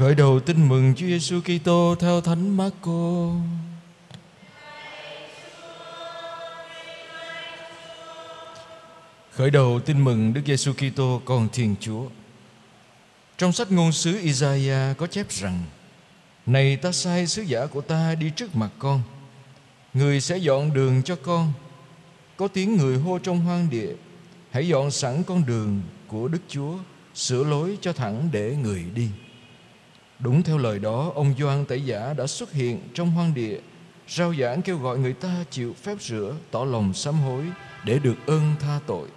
Khởi đầu tin mừng Chúa Giêsu Kitô theo Thánh Marco. Khởi đầu tin mừng Đức Giêsu Kitô con Thiên Chúa. Trong sách ngôn sứ Isaiah có chép rằng: Này ta sai sứ giả của ta đi trước mặt con, người sẽ dọn đường cho con. Có tiếng người hô trong hoang địa: Hãy dọn sẵn con đường của Đức Chúa, sửa lối cho thẳng để người đi. Đúng theo lời đó, ông Gioan Tẩy Giả đã xuất hiện trong hoang địa, rao giảng kêu gọi người ta chịu phép rửa, tỏ lòng sám hối để được ơn tha tội.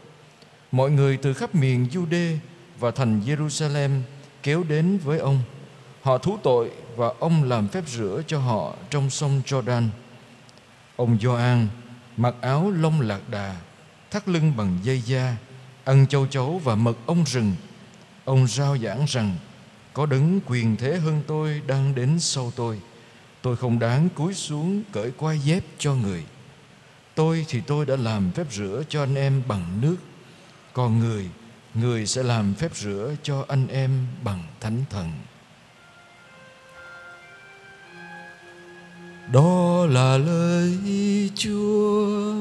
Mọi người từ khắp miền Jude và thành Jerusalem kéo đến với ông. Họ thú tội và ông làm phép rửa cho họ trong sông Jordan. Ông Gioan mặc áo lông lạc đà, thắt lưng bằng dây da, ăn châu chấu và mật ong rừng. Ông rao giảng rằng có đấng quyền thế hơn tôi đang đến sau tôi. Tôi không đáng cúi xuống cởi quai dép cho người. Tôi thì tôi đã làm phép rửa cho anh em bằng nước. Còn người, người sẽ làm phép rửa cho anh em bằng thánh thần. Đó là lời Chúa.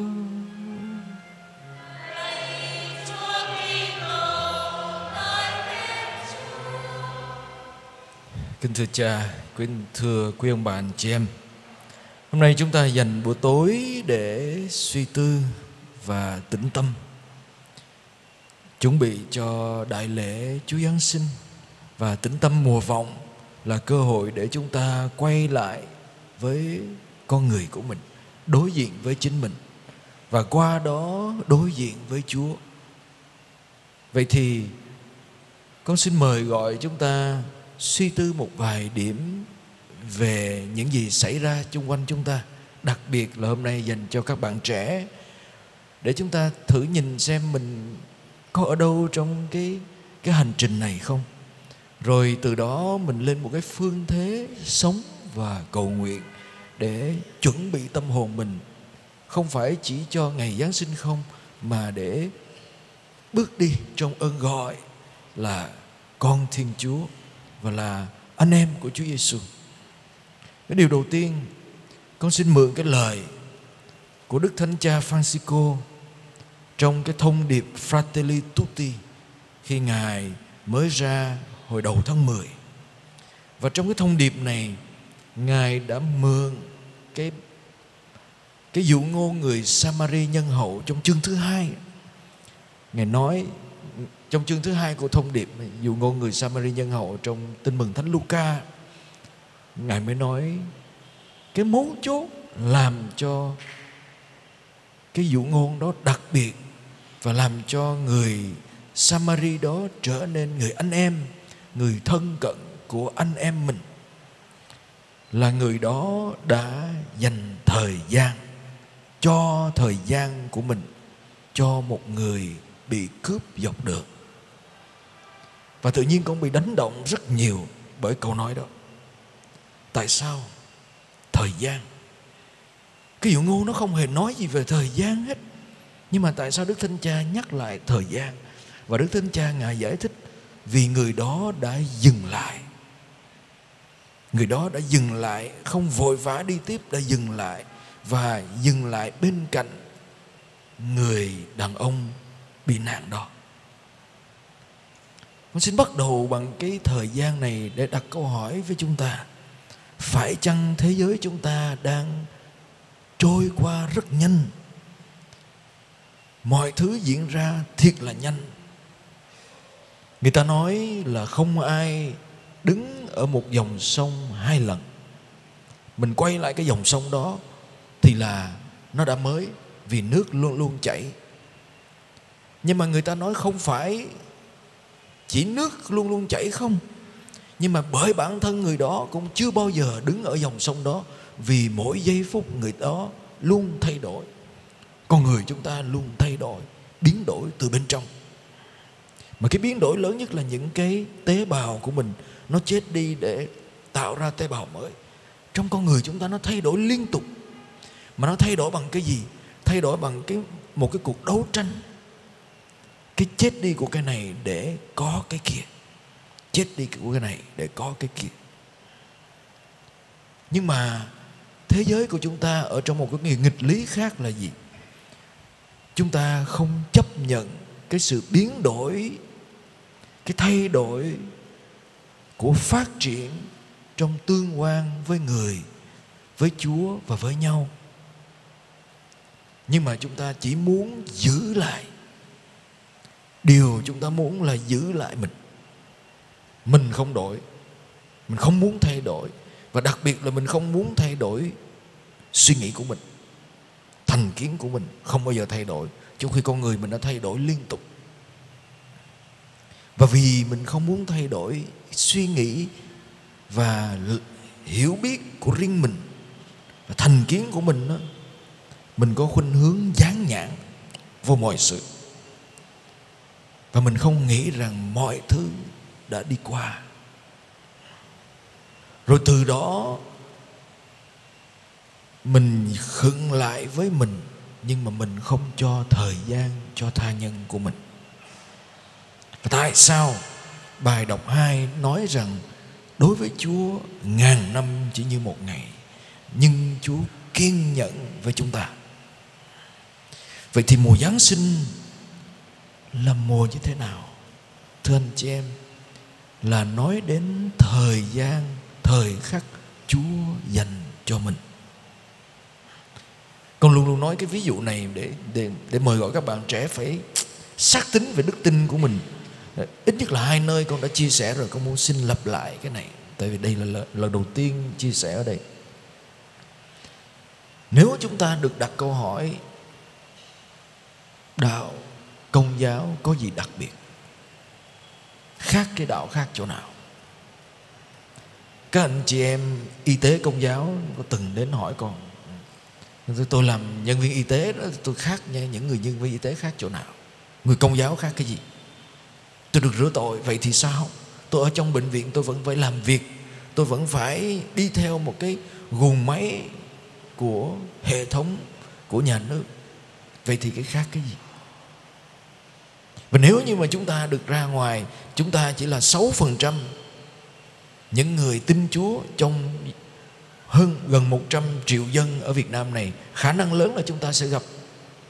Kính thưa cha, kính thưa quý ông bà anh chị em. Hôm nay chúng ta dành buổi tối để suy tư và tĩnh tâm Chuẩn bị cho đại lễ Chúa Giáng sinh. Và tĩnh tâm mùa vọng là cơ hội để chúng ta quay lại với con người của mình Đối diện với chính mình. Và qua đó đối diện với Chúa. Vậy thì con xin mời gọi chúng ta suy tư một vài điểm về những gì xảy ra xung quanh chúng ta, đặc biệt là hôm nay dành cho các bạn trẻ, để chúng ta thử nhìn xem mình có ở đâu trong cái cái hành trình này không? Rồi từ đó mình lên một cái phương thế sống và cầu nguyện để chuẩn bị tâm hồn mình. Không phải chỉ cho ngày giáng sinh không, mà để bước đi trong ơn gọi là con thiên chúa và là anh em của Chúa Giêsu. Cái điều đầu tiên, con xin mượn cái lời của Đức Thánh Cha Francisco trong cái thông điệp Fratelli Tutti khi Ngài mới ra hồi đầu tháng 10. Và trong cái thông điệp này, Ngài đã mượn cái cái dụ ngôn người Samari nhân hậu trong chương thứ hai. Ngài nói trong chương thứ hai của thông điệp dù ngôn người Samari nhân hậu trong tin mừng Thánh Luca Ngài mới nói cái mấu chốt làm cho cái dụ ngôn đó đặc biệt và làm cho người Samari đó trở nên người anh em, người thân cận của anh em mình là người đó đã dành thời gian cho thời gian của mình cho một người bị cướp dọc đường và tự nhiên con bị đánh động rất nhiều bởi câu nói đó. Tại sao? Thời gian. Cái dụ ngu nó không hề nói gì về thời gian hết. Nhưng mà tại sao đức thánh cha nhắc lại thời gian? Và đức thánh cha ngài giải thích, vì người đó đã dừng lại. Người đó đã dừng lại, không vội vã đi tiếp, đã dừng lại. Và dừng lại bên cạnh người đàn ông bị nạn đó con xin bắt đầu bằng cái thời gian này để đặt câu hỏi với chúng ta. Phải chăng thế giới chúng ta đang trôi qua rất nhanh? Mọi thứ diễn ra thiệt là nhanh. Người ta nói là không ai đứng ở một dòng sông hai lần. Mình quay lại cái dòng sông đó thì là nó đã mới vì nước luôn luôn chảy. Nhưng mà người ta nói không phải chỉ nước luôn luôn chảy không. Nhưng mà bởi bản thân người đó cũng chưa bao giờ đứng ở dòng sông đó, vì mỗi giây phút người đó luôn thay đổi. Con người chúng ta luôn thay đổi, biến đổi từ bên trong. Mà cái biến đổi lớn nhất là những cái tế bào của mình, nó chết đi để tạo ra tế bào mới. Trong con người chúng ta nó thay đổi liên tục. Mà nó thay đổi bằng cái gì? Thay đổi bằng cái, một cái cuộc đấu tranh cái chết đi của cái này để có cái kia. Chết đi của cái này để có cái kia. Nhưng mà thế giới của chúng ta ở trong một cái nghịch lý khác là gì? Chúng ta không chấp nhận cái sự biến đổi, cái thay đổi của phát triển trong tương quan với người, với chúa và với nhau. Nhưng mà chúng ta chỉ muốn giữ lại điều chúng ta muốn là giữ lại mình. Mình không đổi. Mình không muốn thay đổi. Và đặc biệt là mình không muốn thay đổi suy nghĩ của mình thành kiến của mình không bao giờ thay đổi trong khi con người mình đã thay đổi liên tục. Và vì mình không muốn thay đổi suy nghĩ và hiểu biết của riêng mình và thành kiến của mình đó, mình có khuynh hướng dán nhãn vô mọi sự và mình không nghĩ rằng mọi thứ đã đi qua. Rồi từ đó, mình khựng lại với mình, nhưng mà mình không cho thời gian cho tha nhân của mình. Và tại sao? Bài đọc 2 nói rằng, đối với Chúa, ngàn năm chỉ như một ngày, nhưng Chúa kiên nhẫn với chúng ta. Vậy thì mùa Giáng sinh là mùa như thế nào? Thưa anh chị em, là nói đến thời gian, thời khắc Chúa dành cho mình. Con luôn luôn nói cái ví dụ này để để để mời gọi các bạn trẻ phải xác tính về đức tin của mình. Ờ, ít nhất là hai nơi con đã chia sẻ rồi, con muốn xin lặp lại cái này. Tại vì đây là lần đầu tiên chia sẻ ở đây. Nếu chúng ta được đặt câu hỏi, đạo công giáo có gì đặc biệt? Khác cái đạo khác chỗ nào? Các anh chị em y tế công giáo có từng đến hỏi con, tôi làm nhân viên y tế đó, tôi khác nha, những người nhân viên y tế khác chỗ nào? Người công giáo khác cái gì? Tôi được rửa tội, vậy thì sao? Tôi ở trong bệnh viện, tôi vẫn phải làm việc, tôi vẫn phải đi theo một cái guồng máy của hệ thống của nhà nước. Vậy thì cái khác cái gì? Và nếu như mà chúng ta được ra ngoài, chúng ta chỉ là 6% những người tin Chúa trong hơn gần 100 triệu dân ở Việt Nam này, khả năng lớn là chúng ta sẽ gặp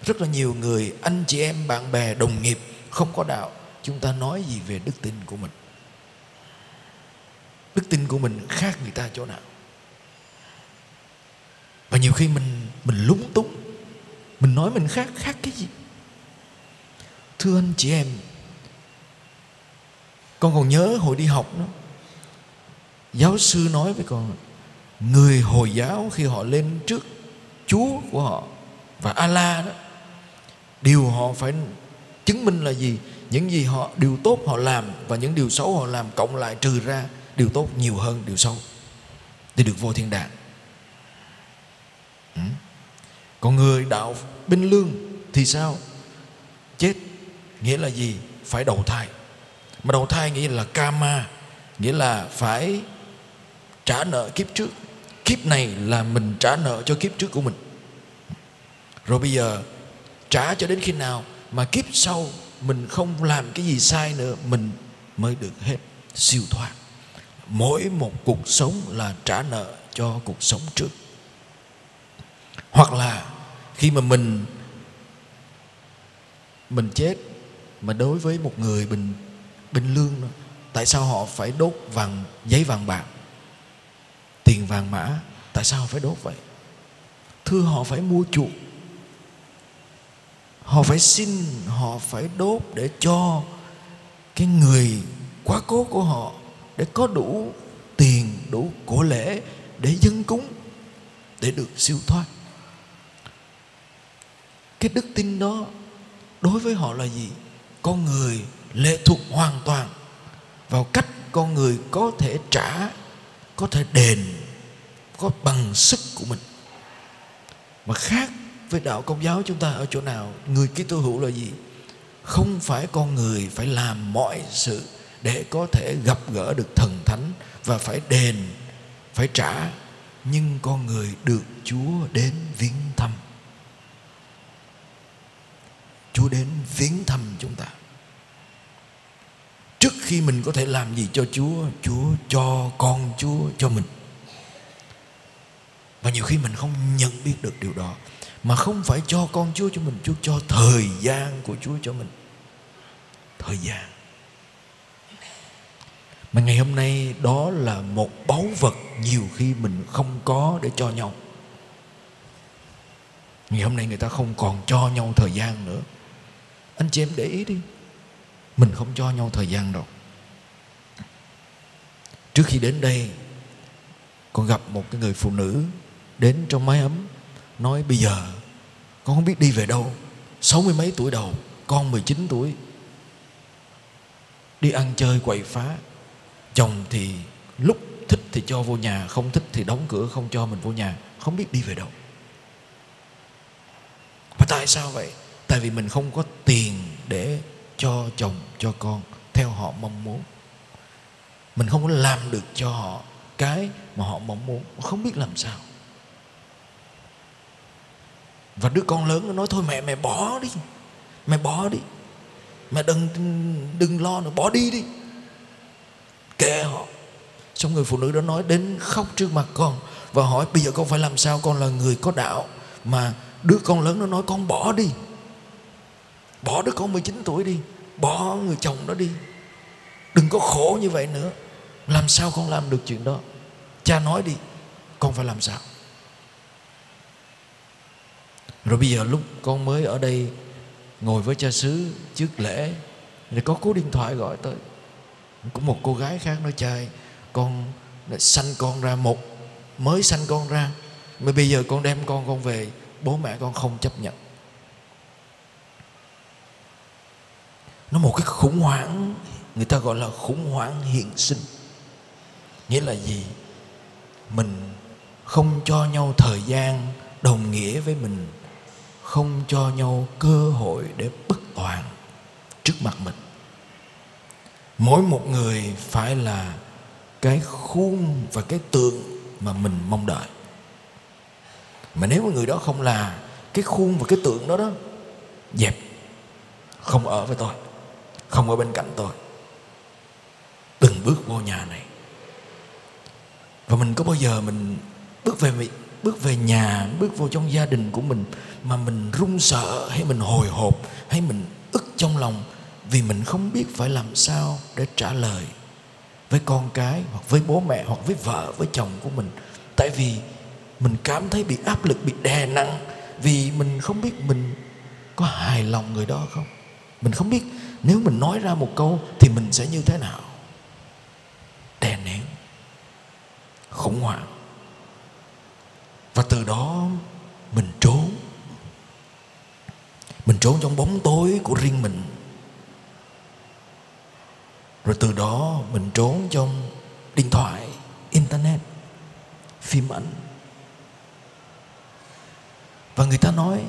rất là nhiều người, anh chị em, bạn bè, đồng nghiệp không có đạo. Chúng ta nói gì về đức tin của mình? Đức tin của mình khác người ta chỗ nào? Và nhiều khi mình mình lúng túng. Mình nói mình khác khác cái gì? Thưa anh chị em, con còn nhớ hồi đi học đó, giáo sư nói với con, người hồi giáo khi họ lên trước chúa của họ và allah đó, điều họ phải chứng minh là gì? Những gì họ, điều tốt họ làm và những điều xấu họ làm cộng lại trừ ra điều tốt nhiều hơn điều xấu để được vô thiên đàng. Ừ. Còn người đạo binh lương thì sao? Chết nghĩa là gì? Phải đầu thai. Mà đầu thai nghĩa là karma, nghĩa là phải trả nợ kiếp trước. Kiếp này là mình trả nợ cho kiếp trước của mình. Rồi bây giờ, trả cho đến khi nào mà kiếp sau mình không làm cái gì sai nữa, mình mới được hết siêu thoát. Mỗi một cuộc sống là trả nợ cho cuộc sống trước. Hoặc là khi mà mình mình chết mà đối với một người bình bình lương đó, tại sao họ phải đốt vàng giấy vàng bạc tiền vàng mã? Tại sao phải đốt vậy? Thưa họ phải mua chuộc. Họ phải xin họ phải đốt để cho cái người quá cố của họ để có đủ tiền đủ của lễ để dân cúng để được siêu thoát. Cái đức tin đó đối với họ là gì? Con người lệ thuộc hoàn toàn vào cách con người có thể trả, có thể đền, có bằng sức của mình. Mà khác với đạo công giáo chúng ta ở chỗ nào, người Kitô hữu là gì? Không phải con người phải làm mọi sự để có thể gặp gỡ được thần thánh và phải đền, phải trả, nhưng con người được Chúa đến viếng thăm. Chúa đến viếng thăm chúng ta. Trước khi mình có thể làm gì cho Chúa Chúa cho con Chúa cho mình. Và nhiều khi mình không nhận biết được điều đó, mà không phải cho con Chúa cho mình, Chúa cho thời gian của Chúa cho mình. Thời gian. Mà ngày hôm nay đó là một báu vật nhiều khi mình không có để cho nhau. Ngày hôm nay người ta không còn cho nhau thời gian nữa anh chị em để ý đi. Mình không cho nhau thời gian đâu. Trước khi đến đây, con gặp một cái người phụ nữ đến trong mái ấm, nói bây giờ con không biết đi về đâu. Sáu mươi mấy tuổi đầu, con 19 tuổi. Đi ăn chơi quậy phá. Chồng thì lúc thích thì cho vô nhà, không thích thì đóng cửa không cho mình vô nhà. Không biết đi về đâu. Và tại sao vậy? Tại vì mình không có tiền để cho chồng, cho con theo họ mong muốn. Mình không có làm được cho họ cái mà họ mong muốn không biết làm sao. Và đứa con lớn nó nói, thôi mẹ mẹ bỏ đi, mẹ bỏ đi. Mẹ đừng đừng lo nữa, bỏ đi đi. Kệ họ. Xong người phụ nữ đó nói đến khóc trước mặt con và hỏi, bây giờ con phải làm sao? Con là người có đạo mà. Đứa con lớn nó nói, con bỏ đi bỏ đứa con 19 tuổi đi, bỏ người chồng đó đi. Đừng có khổ như vậy nữa. Làm sao con làm được chuyện đó? Cha nói đi, con phải làm sao? Rồi bây giờ lúc con mới ở đây ngồi với cha xứ trước lễ, thì có cú điện thoại gọi tới. Có một cô gái khác nói trai con sanh con ra một, mới sanh con ra. Mà bây giờ con đem con con về, bố mẹ con không chấp nhận. Nó một cái khủng hoảng. Người ta gọi là khủng hoảng hiện sinh. Nghĩa là gì? Mình không cho nhau thời gian đồng nghĩa với mình. Không cho nhau cơ hội để bất toàn trước mặt mình. Mỗi một người phải là cái khuôn và cái tượng mà mình mong đợi. Mà nếu người đó không là cái khuôn và cái tượng đó đó, dẹp, không ở với tôi không ở bên cạnh tôi. Từng bước vô nhà này. Và mình có bao giờ mình bước về bước về nhà, bước vô trong gia đình của mình mà mình run sợ, hay mình hồi hộp, hay mình ức trong lòng vì mình không biết phải làm sao để trả lời với con cái hoặc với bố mẹ hoặc với vợ, với chồng của mình. Tại vì mình cảm thấy bị áp lực, bị đè nặng vì mình không biết mình có hài lòng người đó không? Mình không biết. Nếu mình nói ra một câu thì mình sẽ như thế nào? Đè nén. Khủng hoảng. Và từ đó mình trốn. Mình trốn trong bóng tối của riêng mình. Rồi từ đó mình trốn trong điện thoại, internet, phim ảnh. Và người ta nói,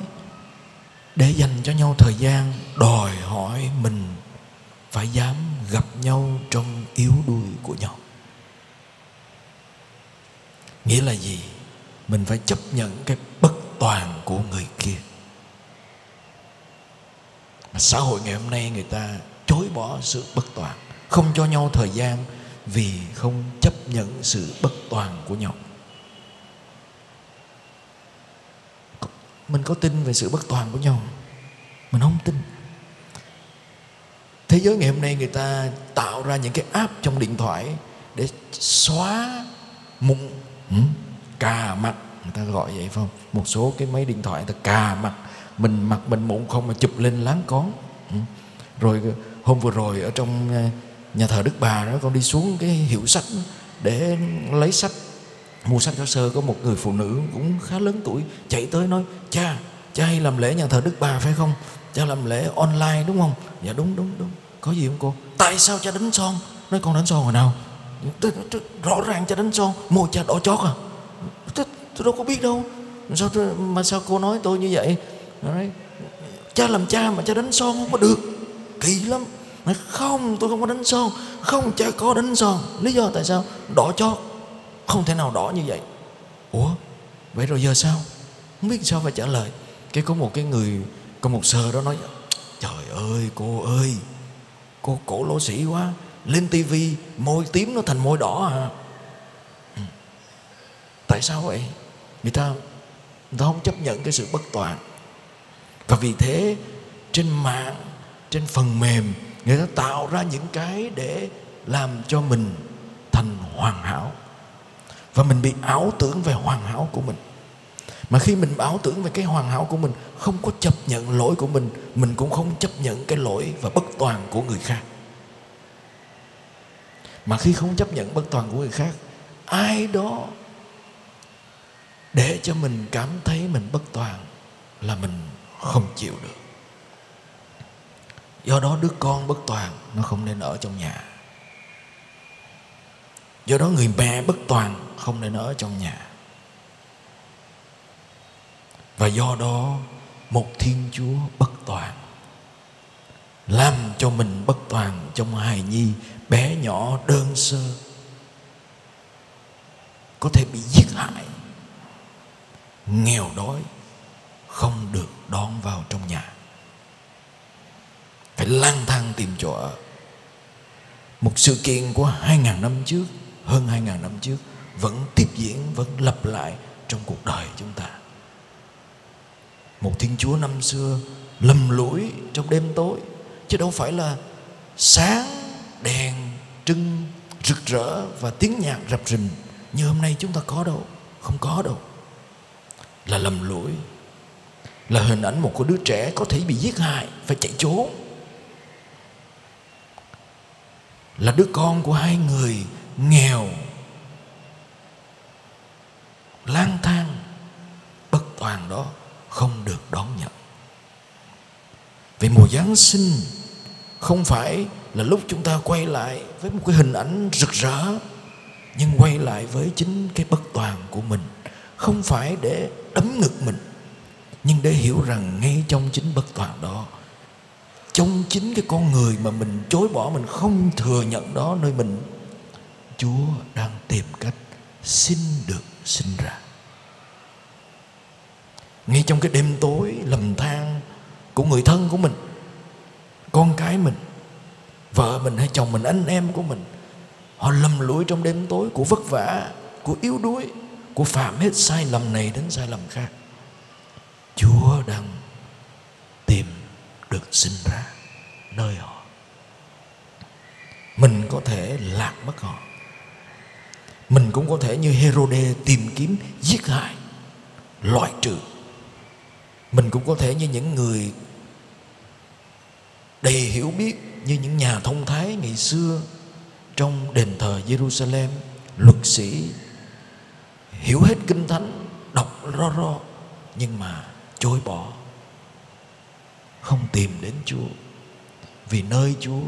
để dành cho nhau thời gian đòi hỏi mình phải dám gặp nhau trong yếu đuôi của nhau. Nghĩa là gì? Mình phải chấp nhận cái bất toàn của người kia. Mà xã hội ngày hôm nay người ta chối bỏ sự bất toàn, không cho nhau thời gian vì không chấp nhận sự bất toàn của nhau. Mình có tin về sự bất toàn của nhau mình không tin thế giới ngày hôm nay người ta tạo ra những cái app trong điện thoại để xóa mụn cà mặt, người ta gọi vậy, phải không? Một số cái máy điện thoại người ta cà mặt, mình mặt mình mụn không mà chụp lên láng con rồi hôm vừa rồi ở trong ờ, nhà thờ đức bà đó, con đi xuống cái hiệu sách để lấy sách, mua sách giáo sơ. Có một người phụ nữ cũng khá lớn tuổi chạy tới nói, cha cha hay làm lễ nhà thờ đức bà phải không? Cha làm lễ online đúng không? Dạ đúng đúng đúng. Có gì không cô? Tại sao cha đánh son? Nói con đánh son hồi nào? Rõ ràng cha đánh son. Môi cha đỏ chót à. Tôi, tôi đâu có biết đâu. Sao tôi, mà sao cô nói tôi như vậy? Nói, cha làm cha mà cha đánh son không có được. Kỳ lắm. Nói không tôi không có đánh son. Không cha có đánh son. Lý do tại sao? Đỏ chót. Không thể nào đỏ như vậy. Ủa? Vậy rồi giờ sao? Không biết sao phải trả lời. Cái có một cái người có một sơ đó nói, trời ơi, cô ơi, cô cổ lỗ sĩ quá, lên tivi môi tím nó thành môi đỏ à. Ừ. Tại sao vậy? Người ta người ta không chấp nhận cái sự bất toàn. Và vì thế, trên mạng, trên phần mềm, người ta tạo ra những cái để làm cho mình thành hoàn hảo. Và mình bị ảo tưởng về hoàn hảo của mình mà khi mình ảo tưởng về cái hoàn hảo của mình, không có chấp nhận lỗi của mình mình cũng không chấp nhận cái lỗi và bất toàn của người khác. Mà khi không chấp nhận bất toàn của người khác, ai đó để cho mình cảm thấy mình bất toàn là mình không chịu được. Do đó đứa con bất toàn nó không nên ở trong nhà. Do đó người mẹ bất toàn không nên ở trong nhà và do đó, một thiên chúa bất toàn làm cho mình bất toàn trong hài nhi bé nhỏ đơn sơ, có thể bị giết hại, nghèo đói, không được đón vào trong nhà. Phải lang thang tìm chỗ ở. Một sự kiện của hai ngàn năm trước, hơn hai ngàn năm trước, vẫn tiếp diễn, vẫn lặp lại trong cuộc đời chúng ta một thiên chúa năm xưa lầm lũi trong đêm tối. Chứ đâu phải là sáng, đèn, trưng, rực rỡ và tiếng nhạc rập rình như hôm nay chúng ta có đâu. Không có đâu. Là lầm lũi. Là hình ảnh một cô đứa trẻ có thể bị giết hại, phải chạy trốn. Là đứa con của hai người nghèo, lang thang bất toàn đó không được đón nhận. Vì mùa Giáng sinh, không phải là lúc chúng ta quay lại với một cái hình ảnh rực rỡ, nhưng quay lại với chính cái bất toàn của mình. Không phải để đấm ngực mình, nhưng để hiểu rằng ngay trong chính bất toàn đó, trong chính cái con người mà mình chối bỏ, mình không thừa nhận đó, nơi mình, chúa đang tìm cách xin được sinh ra ngay trong cái đêm tối lầm than của người thân của mình, con cái mình, vợ mình hay chồng mình, anh em của mình, họ lầm lũi trong đêm tối của vất vả, của yếu đuối, của phạm hết sai lầm này đến sai lầm khác. Chúa đang tìm được sinh ra nơi họ. Mình có thể lạc mất họ. Mình cũng có thể như Herode tìm kiếm giết hại, loại trừ mình cũng có thể như những người đầy hiểu biết như những nhà thông thái ngày xưa trong đền thờ Jerusalem. Luật sĩ hiểu hết kinh thánh, đọc ro ro, nhưng mà chối bỏ. Không tìm đến Chúa, vì nơi Chúa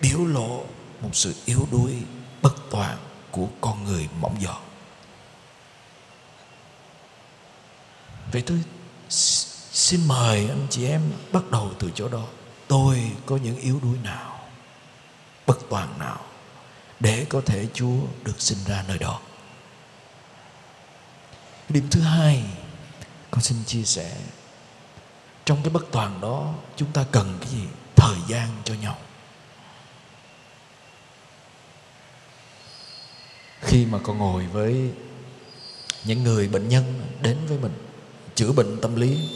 biểu lộ một sự yếu đuối, bất toàn của con người mỏng giọt vậy tôi xin mời anh chị em bắt đầu từ chỗ đó. Tôi có những yếu đuối nào, bất toàn nào, để có thể Chúa được sinh ra nơi đó? Điểm thứ hai, con xin chia sẻ. Trong cái bất toàn đó, chúng ta cần cái gì? Thời gian cho nhau. Khi mà con ngồi với những người bệnh nhân đến với mình chữa bệnh tâm lý.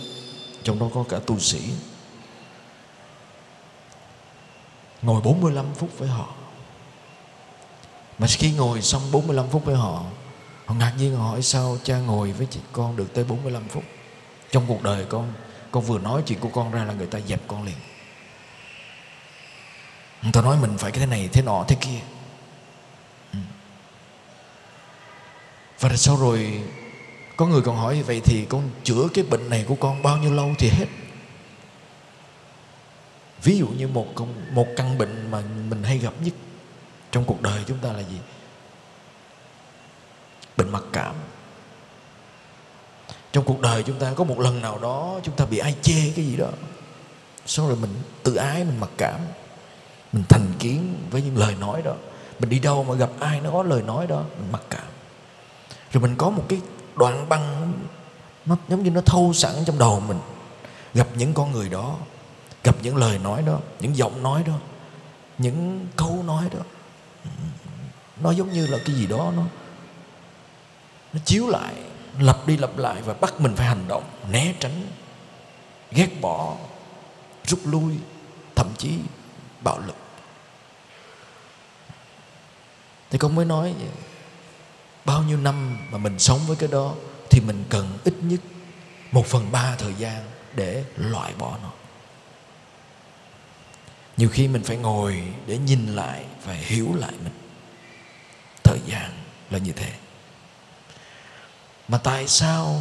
Trong đó có cả tu sĩ. Ngồi 45 phút với họ. Mà khi ngồi xong 45 phút với họ họ ngạc nhiên, họ hỏi, sao cha ngồi với chị con được tới 45 phút? Trong cuộc đời con con vừa nói chuyện của con ra là người ta dẹp con liền. Người ta nói mình phải cái thế này, thế nọ, thế kia. Ừ. Và sau rồi có người còn hỏi vậy thì con chữa cái bệnh này của con bao nhiêu lâu thì hết. Ví dụ như một một căn bệnh mà mình hay gặp nhất trong cuộc đời chúng ta là gì? Bệnh mặc cảm. Trong cuộc đời chúng ta có một lần nào đó chúng ta bị ai chê cái gì đó sau rồi mình tự ái, mình mặc cảm, mình thành kiến với những lời nói đó. Mình đi đâu mà gặp ai nó có lời nói đó, mình mặc cảm. Rồi mình có một cái đoạn băng, nó giống như nó thâu sẵn trong đầu mình. Gặp những con người đó, gặp những lời nói đó, những giọng nói đó, những câu nói đó, nó giống như là cái gì đó nó nó chiếu lại, lặp đi lặp lại và bắt mình phải hành động, né tránh, ghét bỏ, rút lui, thậm chí bạo lực. Thì con mới nói bao nhiêu năm mà mình sống với cái đó thì mình cần ít nhất một phần ba thời gian để loại bỏ nó. Nhiều khi mình phải ngồi để nhìn lại và hiểu lại mình. Thời gian là như thế. Mà tại sao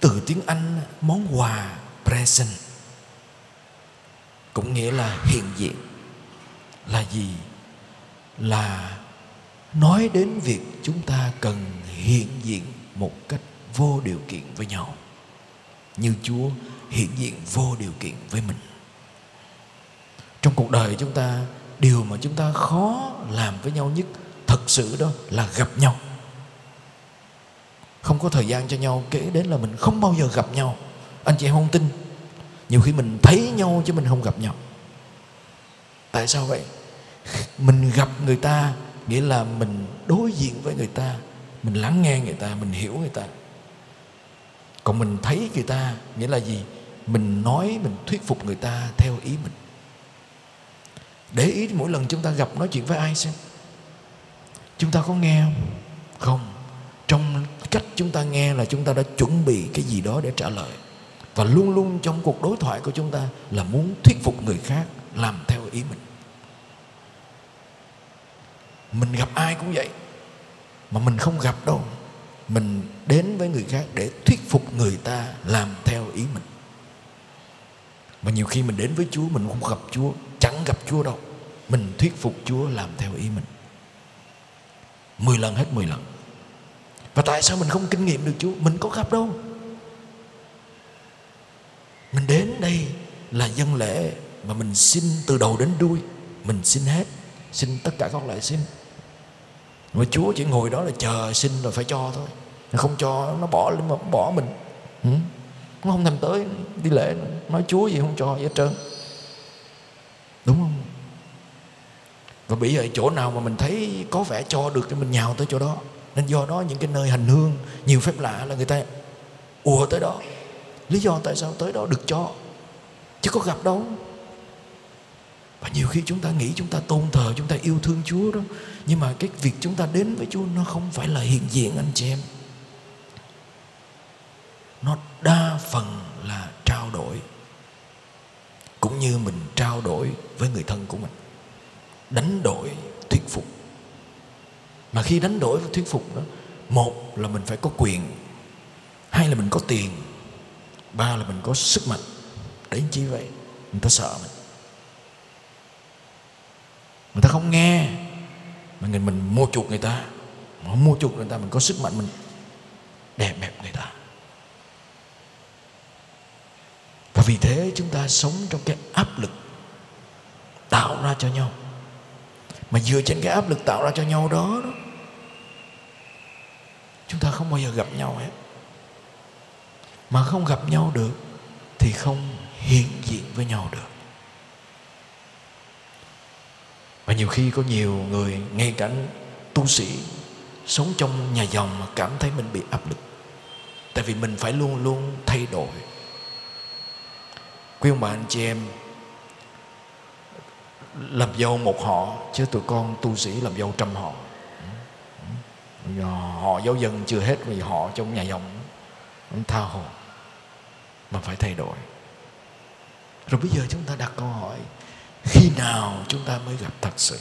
từ tiếng anh, món quà present cũng nghĩa là hiện diện, là gì? Là nói đến việc chúng ta cần hiện diện một cách vô điều kiện với nhau, như chúa hiện diện vô điều kiện với mình. Trong cuộc đời chúng ta, điều mà chúng ta khó làm với nhau nhất thật sự đó là gặp nhau. Không có thời gian cho nhau, kể đến là mình không bao giờ gặp nhau. Anh chị em không tin, nhiều khi mình thấy nhau chứ mình không gặp nhau. Tại sao vậy? Mình gặp người ta nghĩa là mình đối diện với người ta, mình lắng nghe người ta, mình hiểu người ta. Còn mình thấy người ta, nghĩa là gì? Mình nói, mình thuyết phục người ta theo ý mình. Để ý mỗi lần chúng ta gặp nói chuyện với ai xem. Chúng ta có nghe không? Không. Trong cách chúng ta nghe là chúng ta đã chuẩn bị cái gì đó để trả lời. Và luôn luôn trong cuộc đối thoại của chúng ta là muốn thuyết phục người khác làm theo ý mình mình gặp ai cũng vậy. Mà mình không gặp đâu. Mình đến với người khác để thuyết phục người ta làm theo ý mình. Mà nhiều khi mình đến với Chúa, mình không gặp Chúa, chẳng gặp Chúa đâu. Mình thuyết phục Chúa làm theo ý mình. Mười lần hết mười lần. Và tại sao mình không kinh nghiệm được Chúa? Mình có gặp đâu. Mình đến đây là dân lễ mà mình xin từ đầu đến đuôi. Mình xin hết. Xin tất cả các loại xin mà Chúa chỉ ngồi đó là chờ xin rồi phải cho thôi. Nó không cho, nó bỏ mà bỏ mình. Ừ? nó không thèm tới, đi lễ. Nói Chúa gì không cho gì hết trơn. Đúng không? Và bây giờ chỗ nào mà mình thấy có vẻ cho được thì mình nhào tới chỗ đó. Nên do đó những cái nơi hành hương, nhiều phép lạ là người ta ùa tới đó. Lý do tại sao tới đó được cho? Chứ có gặp đâu và nhiều khi chúng ta nghĩ chúng ta tôn thờ, chúng ta yêu thương chúa đó. Nhưng mà cái việc chúng ta đến với chúa nó không phải là hiện diện, anh chị em. Nó đa phần là trao đổi. Cũng như mình trao đổi với người thân của mình. Đánh đổi thuyết phục. Mà khi đánh đổi và thuyết phục đó, một là mình phải có quyền. Hai là mình có tiền. Ba là mình có sức mạnh. Đến chỉ vậy người ta sợ mình người ta không nghe. Mà người mình mua chuộc người ta. Mà mua chuộc người ta mình có sức mạnh mình đè bẹp người ta. Và vì thế chúng ta sống trong cái áp lực tạo ra cho nhau. Mà dựa trên cái áp lực tạo ra cho nhau đó, đó chúng ta không bao giờ gặp nhau hết. Mà không gặp nhau được thì không hiện diện với nhau được. Và nhiều khi có nhiều người, ngay cả tu sĩ, sống trong nhà dòng mà cảm thấy mình bị áp lực. Tại vì mình phải luôn luôn thay đổi. Quý ông bà, anh chị em, làm dâu một họ, chứ tụi con tu sĩ làm dâu trăm họ. Họ giáo dân chưa hết vì họ trong nhà dòng. Tha hồ, mà phải thay đổi. Rồi bây giờ chúng ta đặt câu hỏi khi nào chúng ta mới gặp thật sự?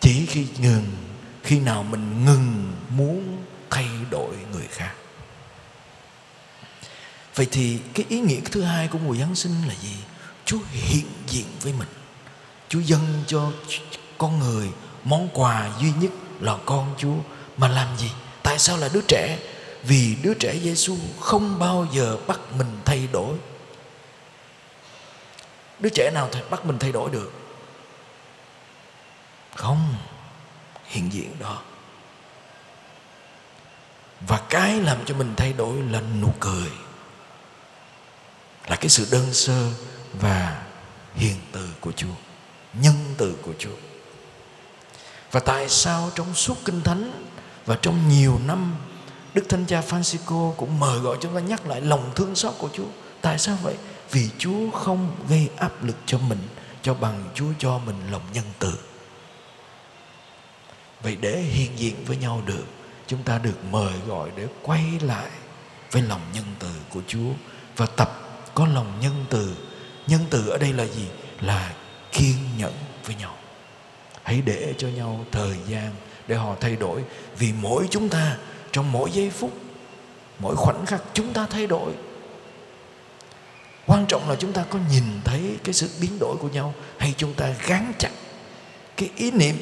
Chỉ khi ngừng, khi nào mình ngừng muốn thay đổi người khác. Vậy thì cái ý nghĩa thứ hai của mùa giáng sinh là gì? Chúa hiện diện với mình. Chúa dâng cho con người món quà duy nhất là con chúa. Mà làm gì? Tại sao là đứa trẻ? Vì đứa trẻ Giêsu không bao giờ bắt mình thay đổi đứa trẻ nào bắt mình thay đổi được không hiện diện đó và cái làm cho mình thay đổi là nụ cười là cái sự đơn sơ và hiền từ của Chúa, nhân từ của Chúa. Và tại sao trong suốt kinh thánh và trong nhiều năm Đức Thánh Cha Francisco cũng mời gọi chúng ta nhắc lại lòng thương xót của Chúa. Tại sao vậy? Vì Chúa không gây áp lực cho mình cho bằng Chúa cho mình lòng nhân từ. Vậy để hiện diện với nhau được, chúng ta được mời gọi để quay lại với lòng nhân từ của Chúa và tập có lòng nhân từ. Nhân từ ở đây là gì? Là kiên nhẫn với nhau. Hãy để cho nhau thời gian để họ thay đổi vì mỗi chúng ta trong mỗi giây phút mỗi khoảnh khắc chúng ta thay đổi quan trọng là chúng ta có nhìn thấy cái sự biến đổi của nhau hay chúng ta gắn chặt cái ý niệm,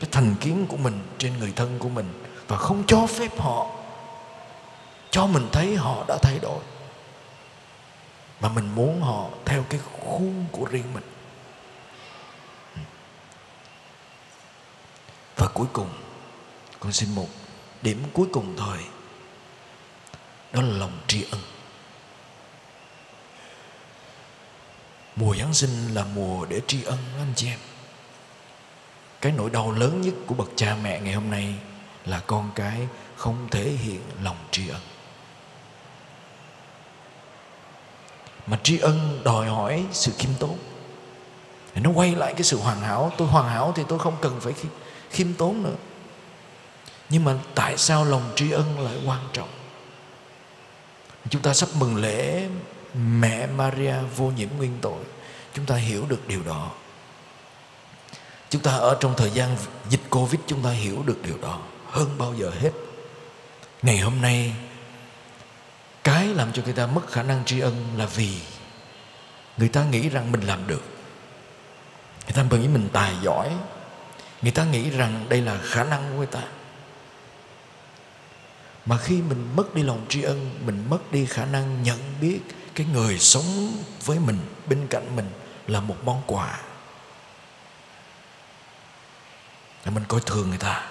cái thành kiến của mình trên người thân của mình và không cho phép họ, cho mình thấy họ đã thay đổi. Mà mình muốn họ theo cái khuôn của riêng mình. Và cuối cùng, con xin một điểm cuối cùng thôi. Đó là lòng tri ân. Mùa giáng sinh là mùa để tri ân anh chị em. Cái nỗi đau lớn nhất của bậc cha mẹ ngày hôm nay là con cái không thể hiện lòng tri ân. Mà tri ân đòi hỏi sự khiêm tốn. Nó quay lại cái sự hoàn hảo. Tôi hoàn hảo thì tôi không cần phải khiêm tốn nữa. Nhưng mà tại sao lòng tri ân lại quan trọng? Chúng ta sắp mừng lễ mẹ Maria vô nhiễm nguyên tội. Chúng ta hiểu được điều đó. Chúng ta ở trong thời gian dịch covid, chúng ta hiểu được điều đó hơn bao giờ hết. Ngày hôm nay, cái làm cho người ta mất khả năng tri ân là vì người ta nghĩ rằng mình làm được. Người ta nghĩ mình tài giỏi. Người ta nghĩ rằng đây là khả năng của người ta. Mà khi mình mất đi lòng tri ân, mình mất đi khả năng nhận biết cái người sống với mình, bên cạnh mình là một món quà. Là mình coi thường người ta.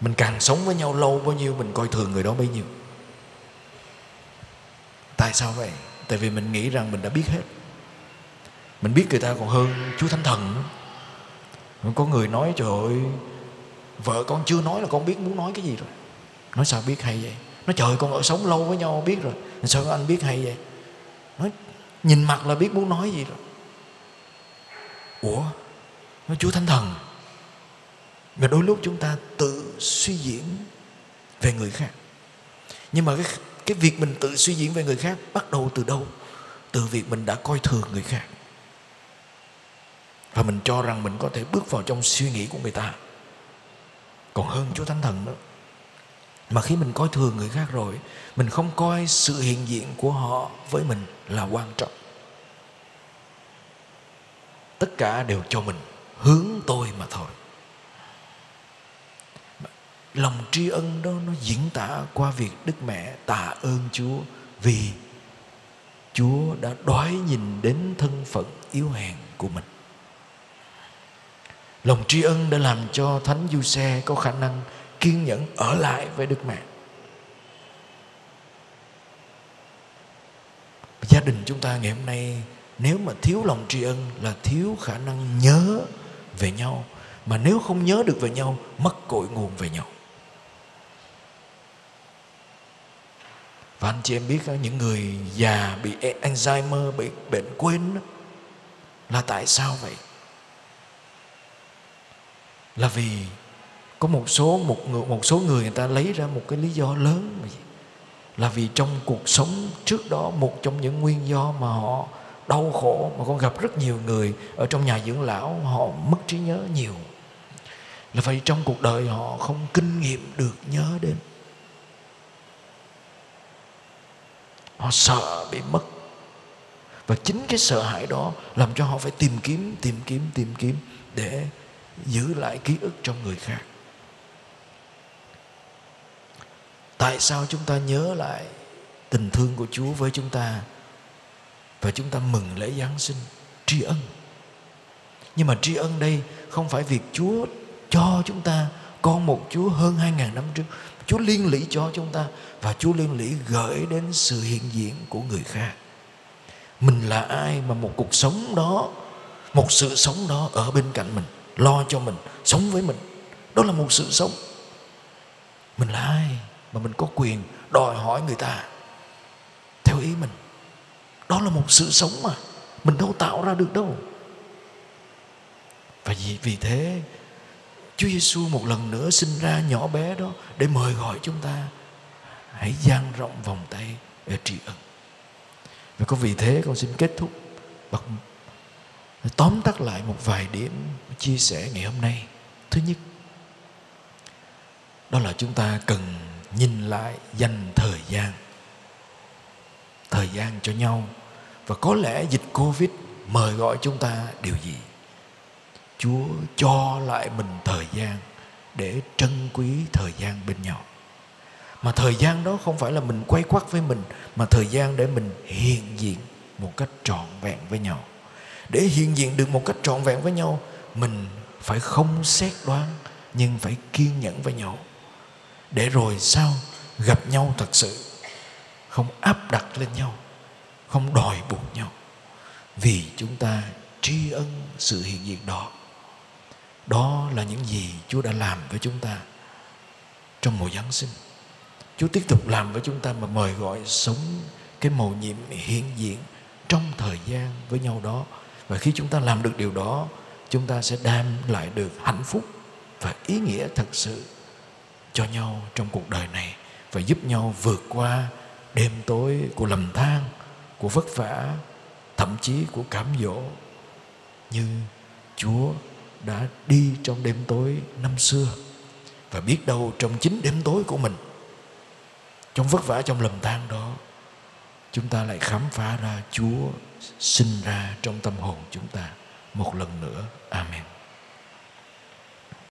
Mình càng sống với nhau lâu bao nhiêu, mình coi thường người đó bấy nhiêu. Tại sao vậy? Tại vì mình nghĩ rằng mình đã biết hết. Mình biết người ta còn hơn chúa thánh thần có người nói, trời ơi, vợ con chưa nói là con biết muốn nói cái gì rồi. Nói sao biết hay vậy? Nó trời con ở sống lâu với nhau, biết rồi. Sao anh biết hay vậy? Nó nhìn mặt là biết muốn nói gì rồi. Ủa? Nó chúa thánh thần. Mà đôi lúc chúng ta tự suy diễn về người khác. Nhưng mà cái cái việc mình tự suy diễn về người khác bắt đầu từ đâu? Từ việc mình đã coi thường người khác. Và mình cho rằng mình có thể bước vào trong suy nghĩ của người ta. Còn hơn chúa thánh thần nữa mà khi mình coi thường người khác rồi, mình không coi sự hiện diện của họ với mình là quan trọng. Tất cả đều cho mình hướng tôi mà thôi. Lòng tri ân đó nó diễn tả qua việc đức mẹ tạ ơn chúa vì chúa đã đoái nhìn đến thân phận yếu hèn của mình. Lòng tri ân đã làm cho thánh du xe có khả năng kiên nhẫn ở lại với Đức Mẹ. Gia đình chúng ta ngày hôm nay nếu mà thiếu lòng tri ân là thiếu khả năng nhớ về nhau. Mà nếu không nhớ được về nhau, mất cội nguồn về nhau. Và anh chị em biết những người già bị Alzheimer, bị bệnh quên là tại sao vậy? Là vì có một số, một người, một số người người ta lấy ra một cái lý do lớn là vì trong cuộc sống trước đó, một trong những nguyên do mà họ đau khổ, mà con gặp rất nhiều người ở trong nhà dưỡng lão, họ mất trí nhớ nhiều. Là vì trong cuộc đời họ không kinh nghiệm được nhớ đến. Họ sợ bị mất. Và chính cái sợ hãi đó làm cho họ phải tìm kiếm tìm kiếm tìm kiếm để giữ lại ký ức trong người khác. Tại sao chúng ta nhớ lại tình thương của Chúa với chúng ta và chúng ta mừng lễ Giáng sinh? Tri ân. Nhưng mà tri ân đây không phải việc Chúa cho chúng ta, con một Chúa hơn hai ngàn năm trước. Chúa liên lỉ cho chúng ta và Chúa liên lỉ gửi đến sự hiện diện của người khác. Mình là ai mà một cuộc sống đó, một sự sống đó ở bên cạnh mình, lo cho mình, sống với mình? Đó là một sự sống. Mình là ai? Mà mình có quyền đòi hỏi người ta theo ý mình đó là một sự sống mà mình đâu tạo ra được đâu và vì, vì thế Chúa Giêsu một lần nữa sinh ra nhỏ bé đó để mời gọi chúng ta hãy dang rộng vòng tay để tri ân. Và có vì thế con xin kết thúc bằng tóm tắt lại một vài điểm chia sẻ ngày hôm nay. Thứ nhất, đó là chúng ta cần nhìn lại dành thời gian. Thời gian cho nhau. Và có lẽ dịch covid mời gọi chúng ta điều gì? Chúa cho lại mình thời gian để trân quý thời gian bên nhau. Mà thời gian đó không phải là mình quay quắt với mình, mà thời gian để mình hiện diện một cách trọn vẹn với nhau. Để hiện diện được một cách trọn vẹn với nhau, mình phải không xét đoán nhưng phải kiên nhẫn với nhau để rồi sau gặp nhau thật sự? Không áp đặt lên nhau, không đòi buộc nhau. Vì chúng ta tri ân sự hiện diện đó. Đó là những gì Chúa đã làm với chúng ta trong mùa Giáng sinh. Chúa tiếp tục làm với chúng ta mà mời gọi sống cái mầu nhiệm hiện diện trong thời gian với nhau đó. Và khi chúng ta làm được điều đó, chúng ta sẽ đem lại được hạnh phúc và ý nghĩa thật sự cho nhau trong cuộc đời này và giúp nhau vượt qua đêm tối của lầm than, của vất vả, thậm chí của cám dỗ như Chúa đã đi trong đêm tối năm xưa và biết đâu trong chính đêm tối của mình, trong vất vả, trong lầm than đó, chúng ta lại khám phá ra Chúa sinh ra trong tâm hồn chúng ta một lần nữa. Amen.